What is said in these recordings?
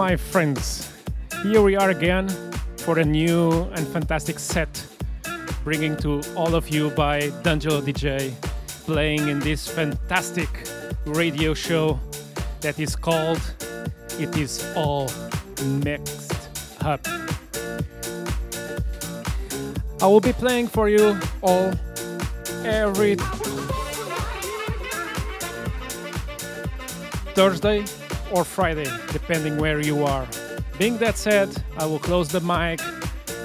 My friends. Here we are again for a new and fantastic set, bringing to all of you by Dangello DJ, playing in this fantastic radio show that is called It Is All Mixed Up. I will be playing for you all every Thursday or Friday, depending where you are. Being that said, I will close the mic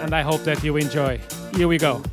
and I hope that you enjoy. Here we go.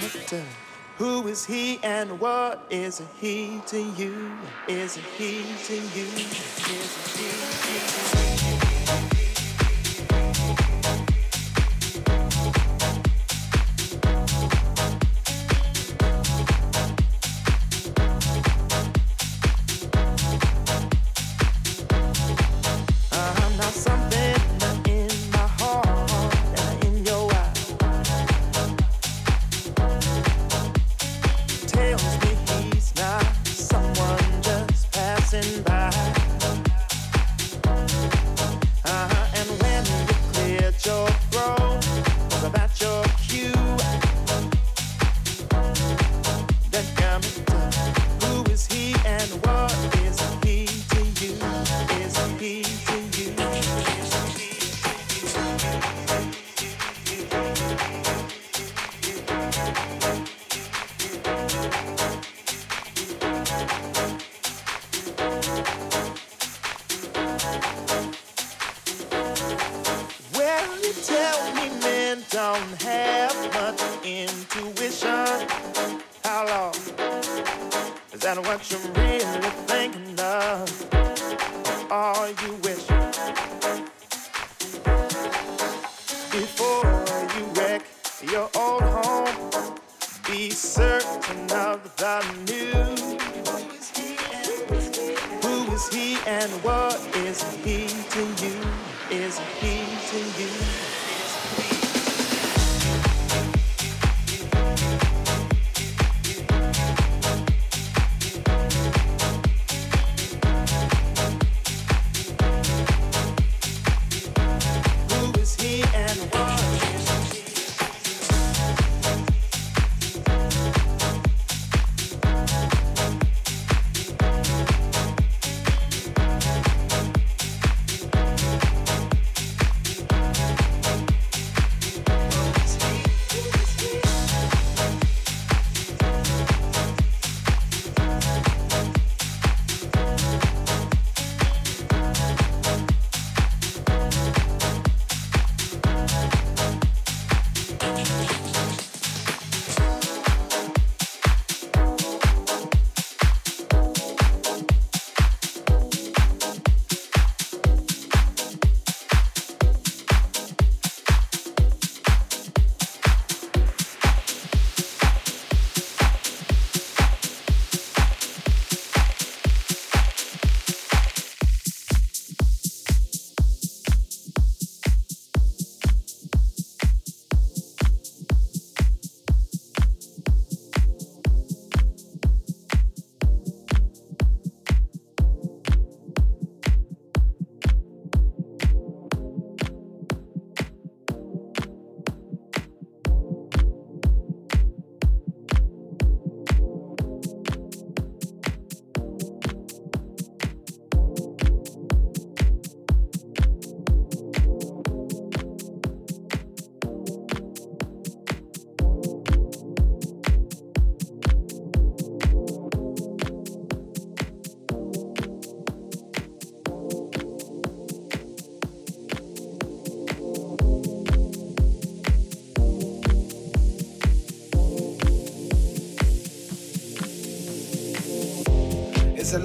That. Who is he and what is he to you? Is he to you? Is he to you?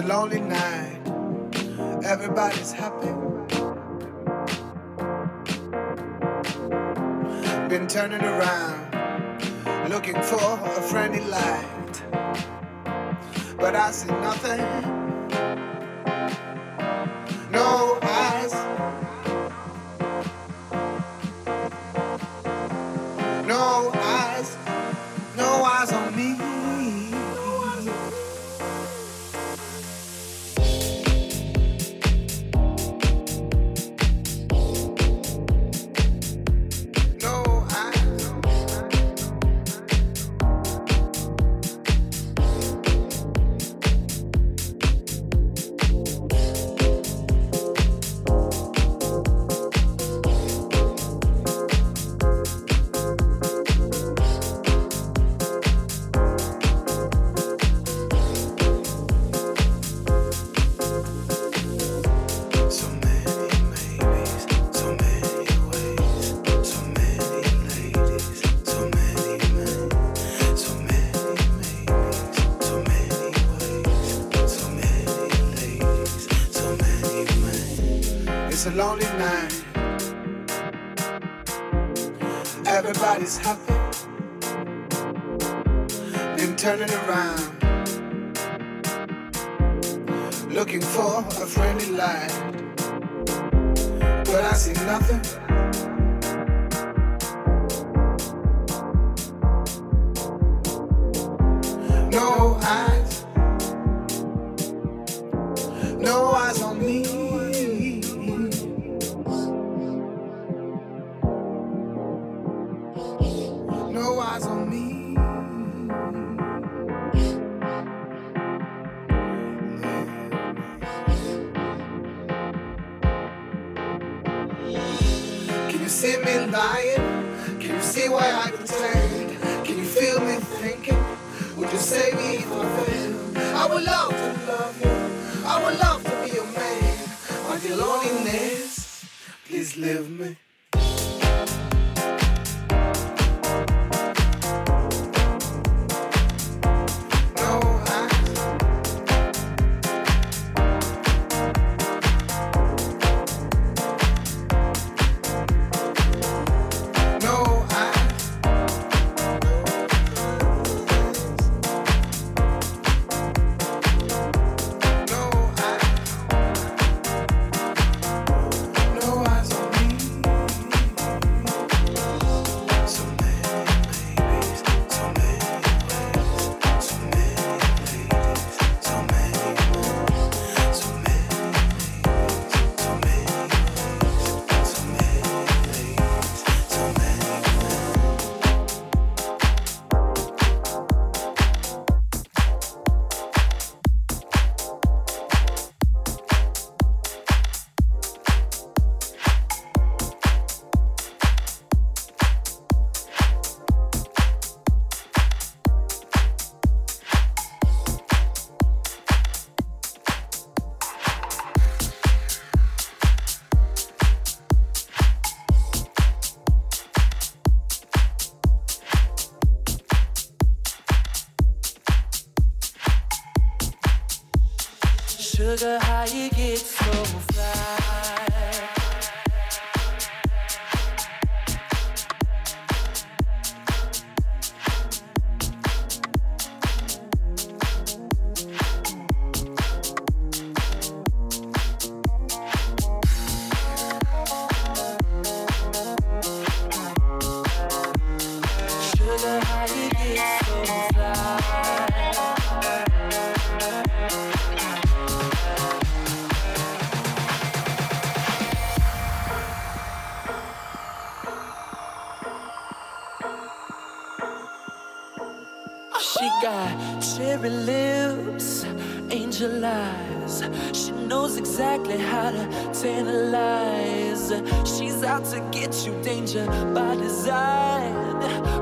a lonely sugar. She got cherry lips, angel eyes. She knows exactly how to tantalize. She's out to get you, danger by design.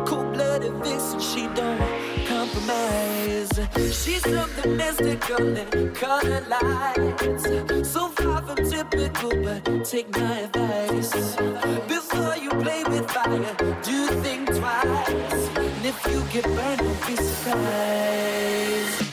Cold blooded vixen, she don't compromise. She's something mystical in color lights. So half a typical, but take my advice. Before you play with fire, do think twice. And if you get burned, don't be surprised.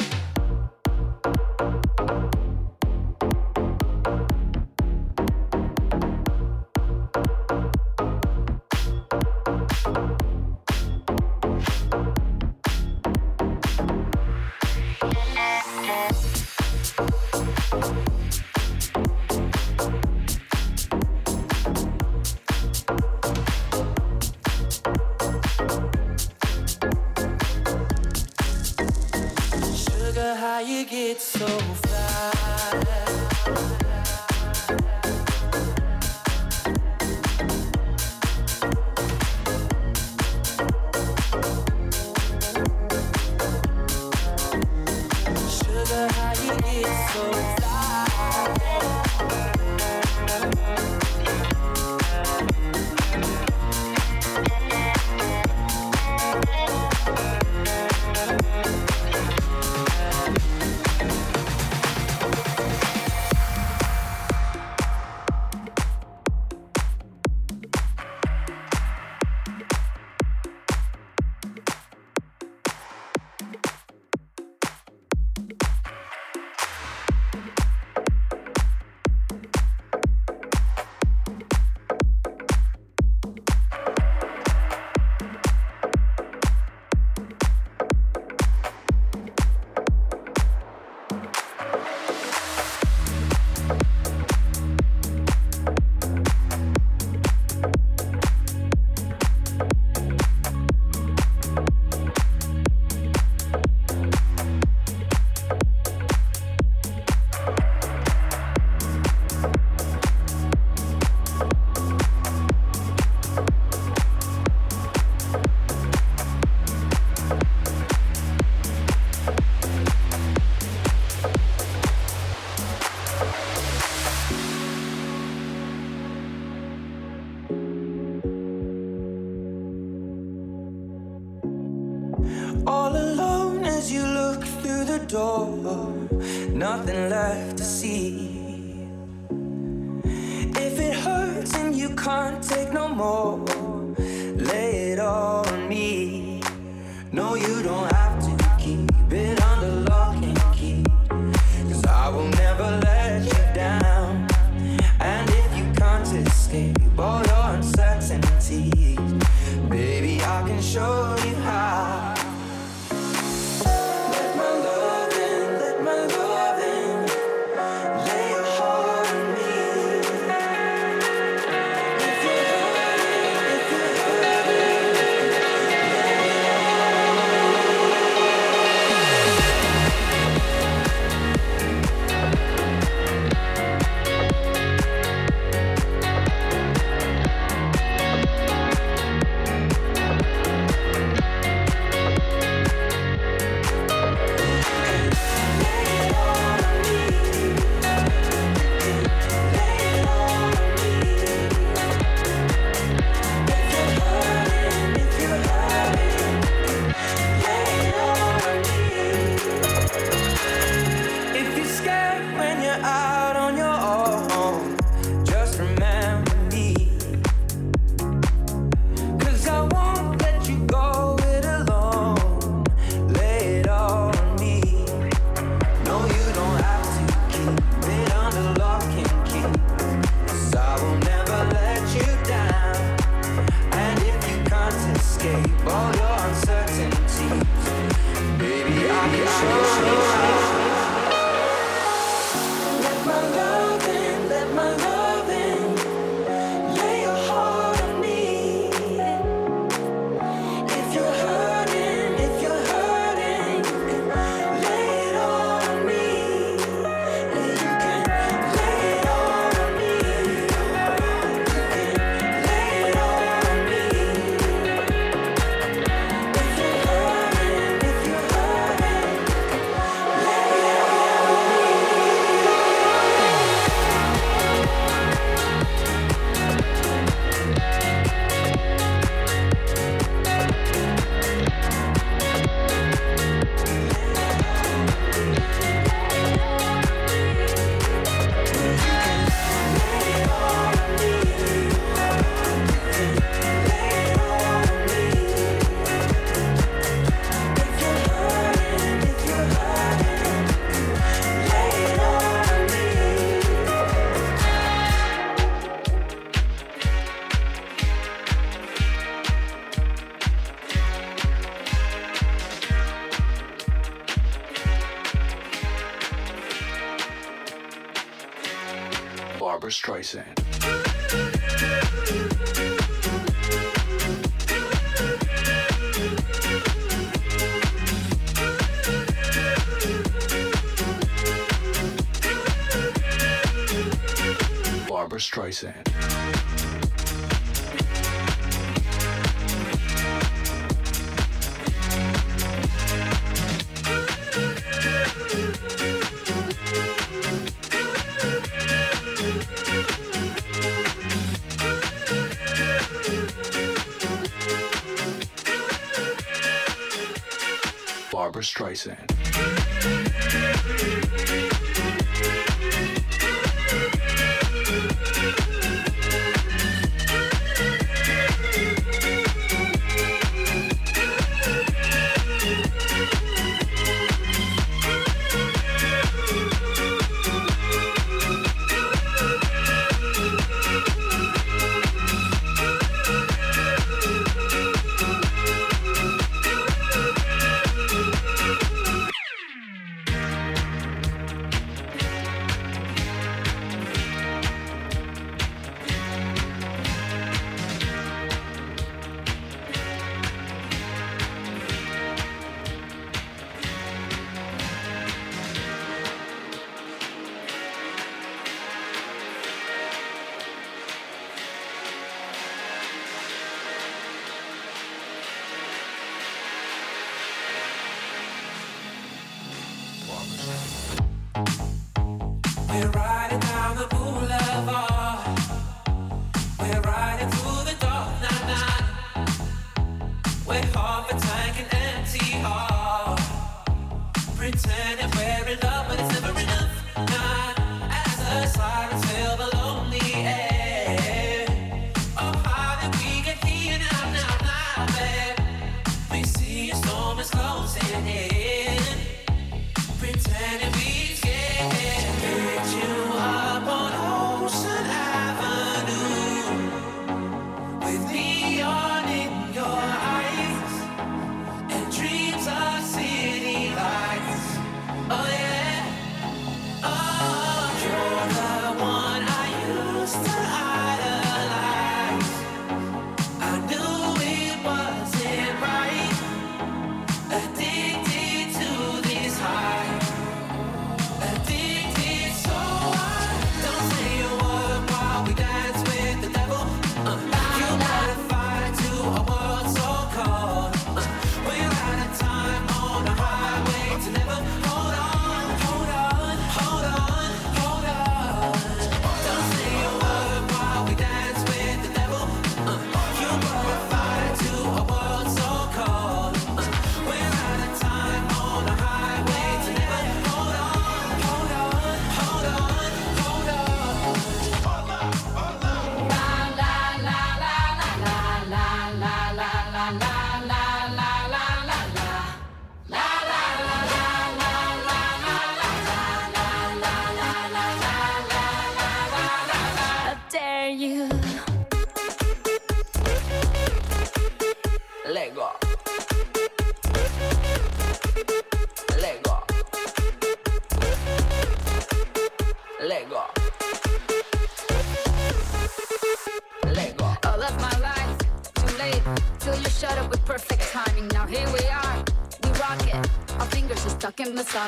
Streisand. Barbra Streisand.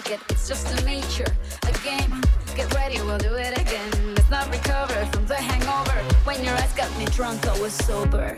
pocket, it's just a nature, a game. Get ready, we'll do it again. Let's not recover from the hangover. When your eyes got me drunk, I was sober.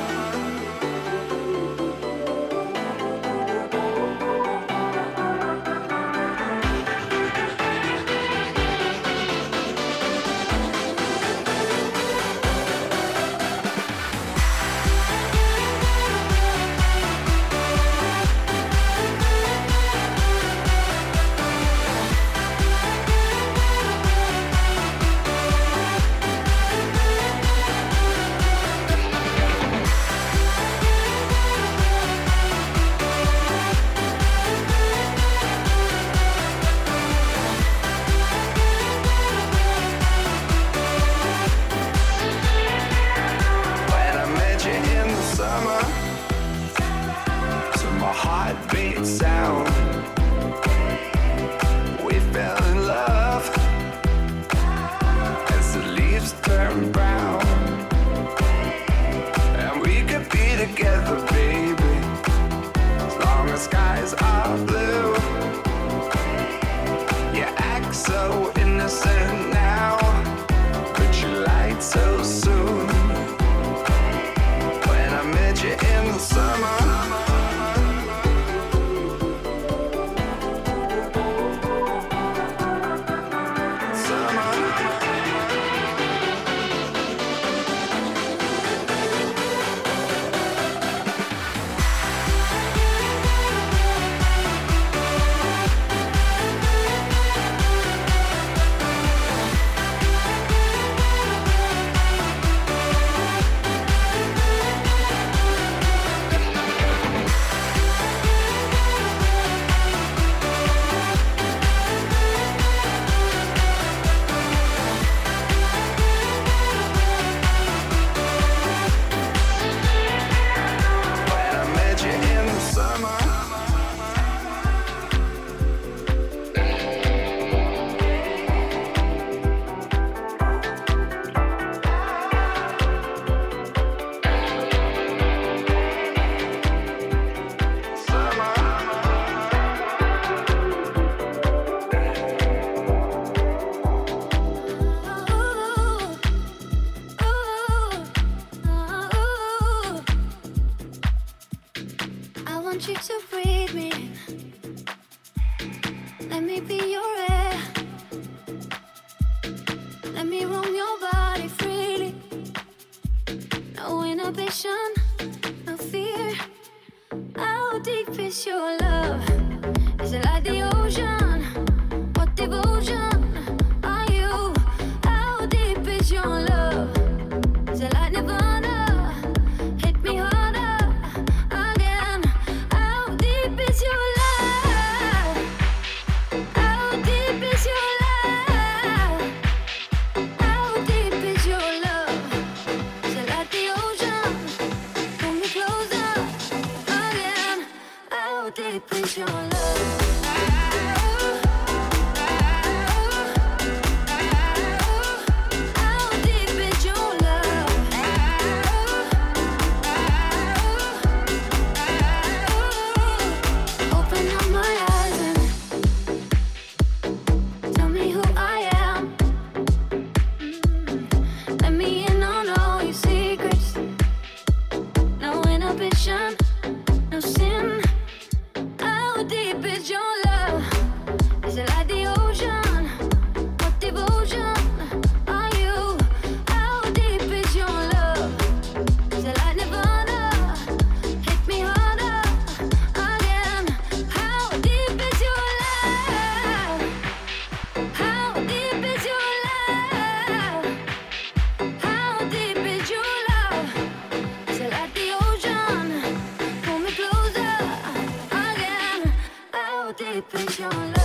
deep into your love.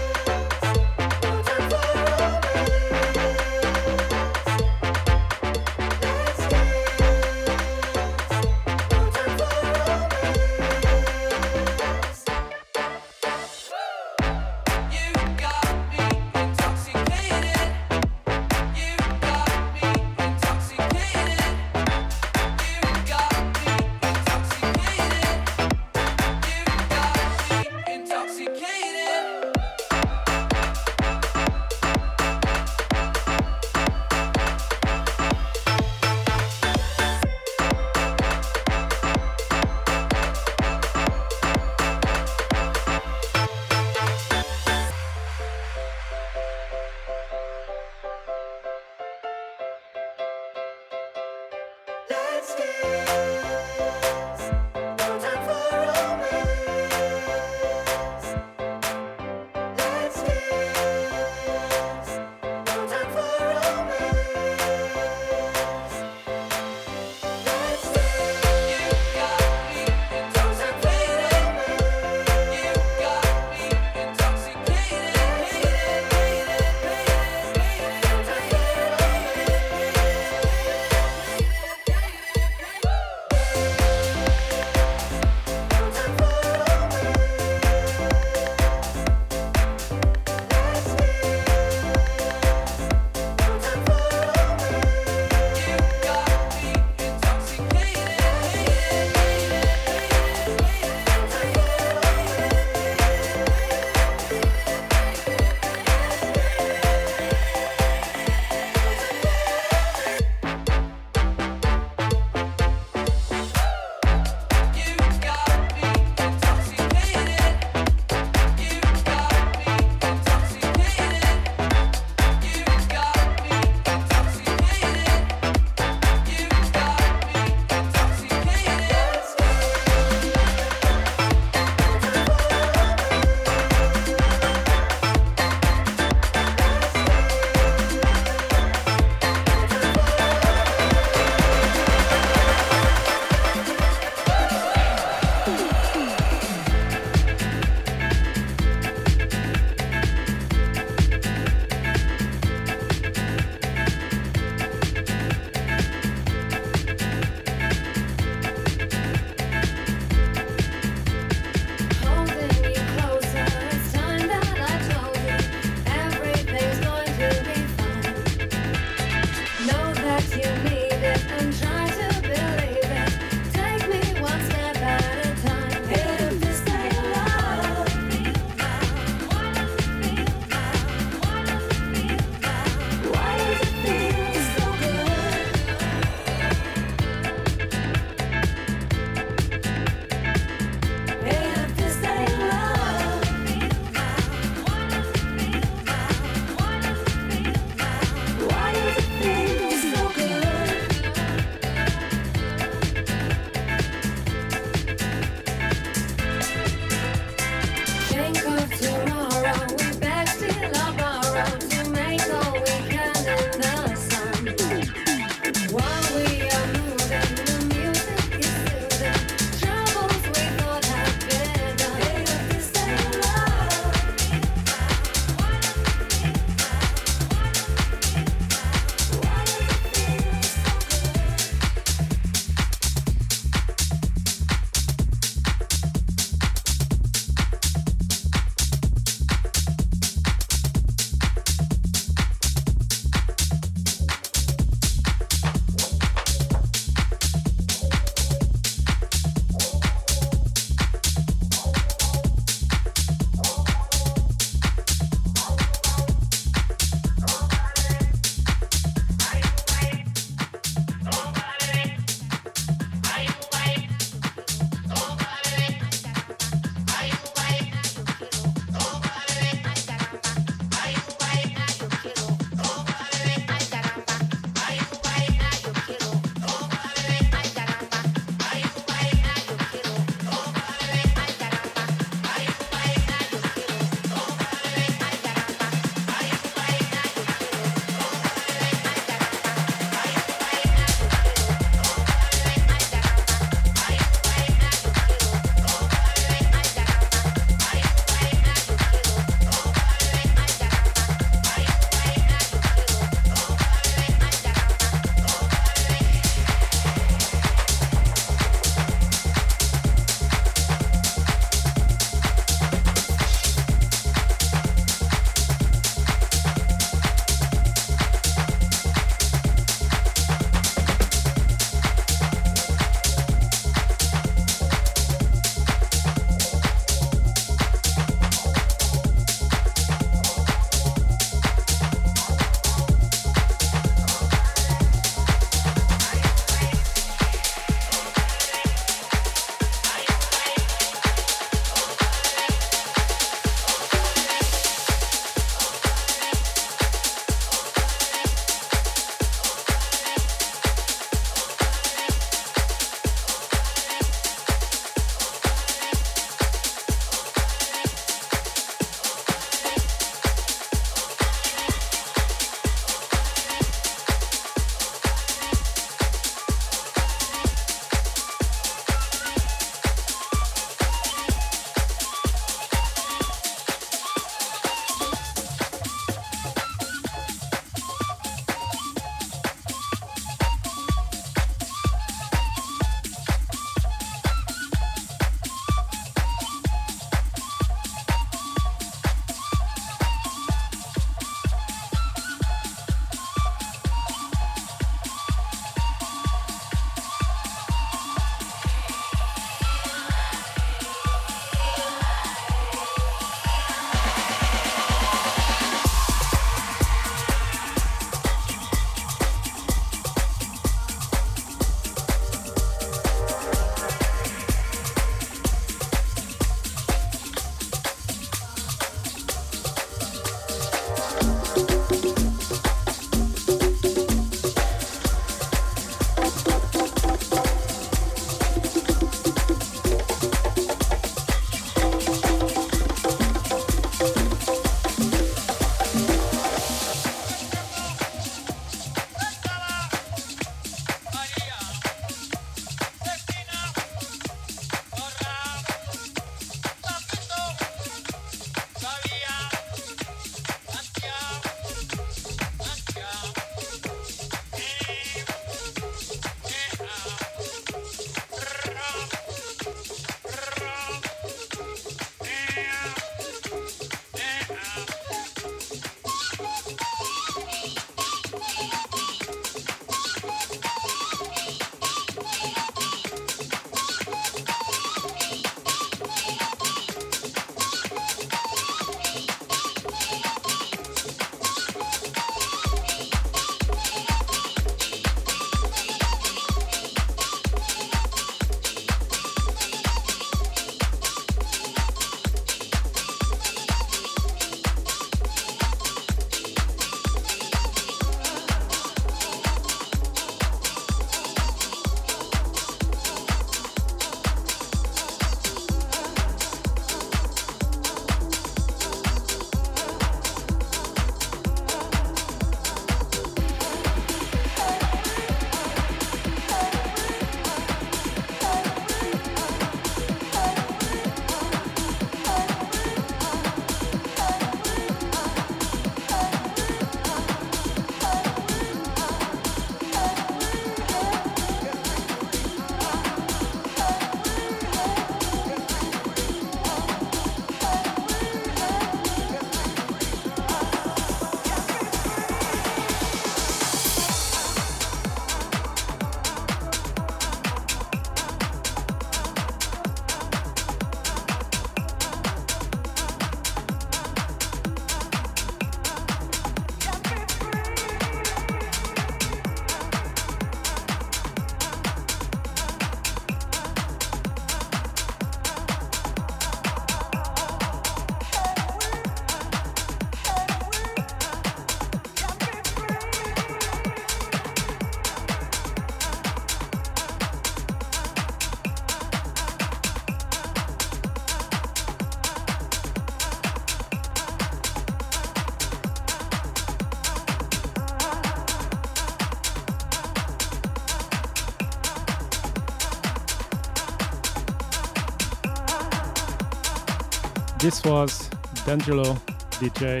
This was Dangello DJ.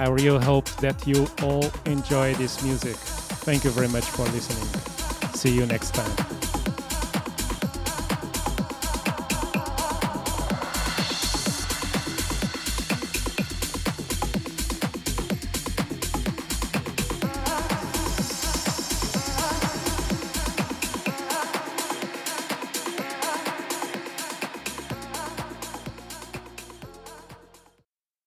I really hope that you all enjoy this music. Thank you very much for listening. See you next time.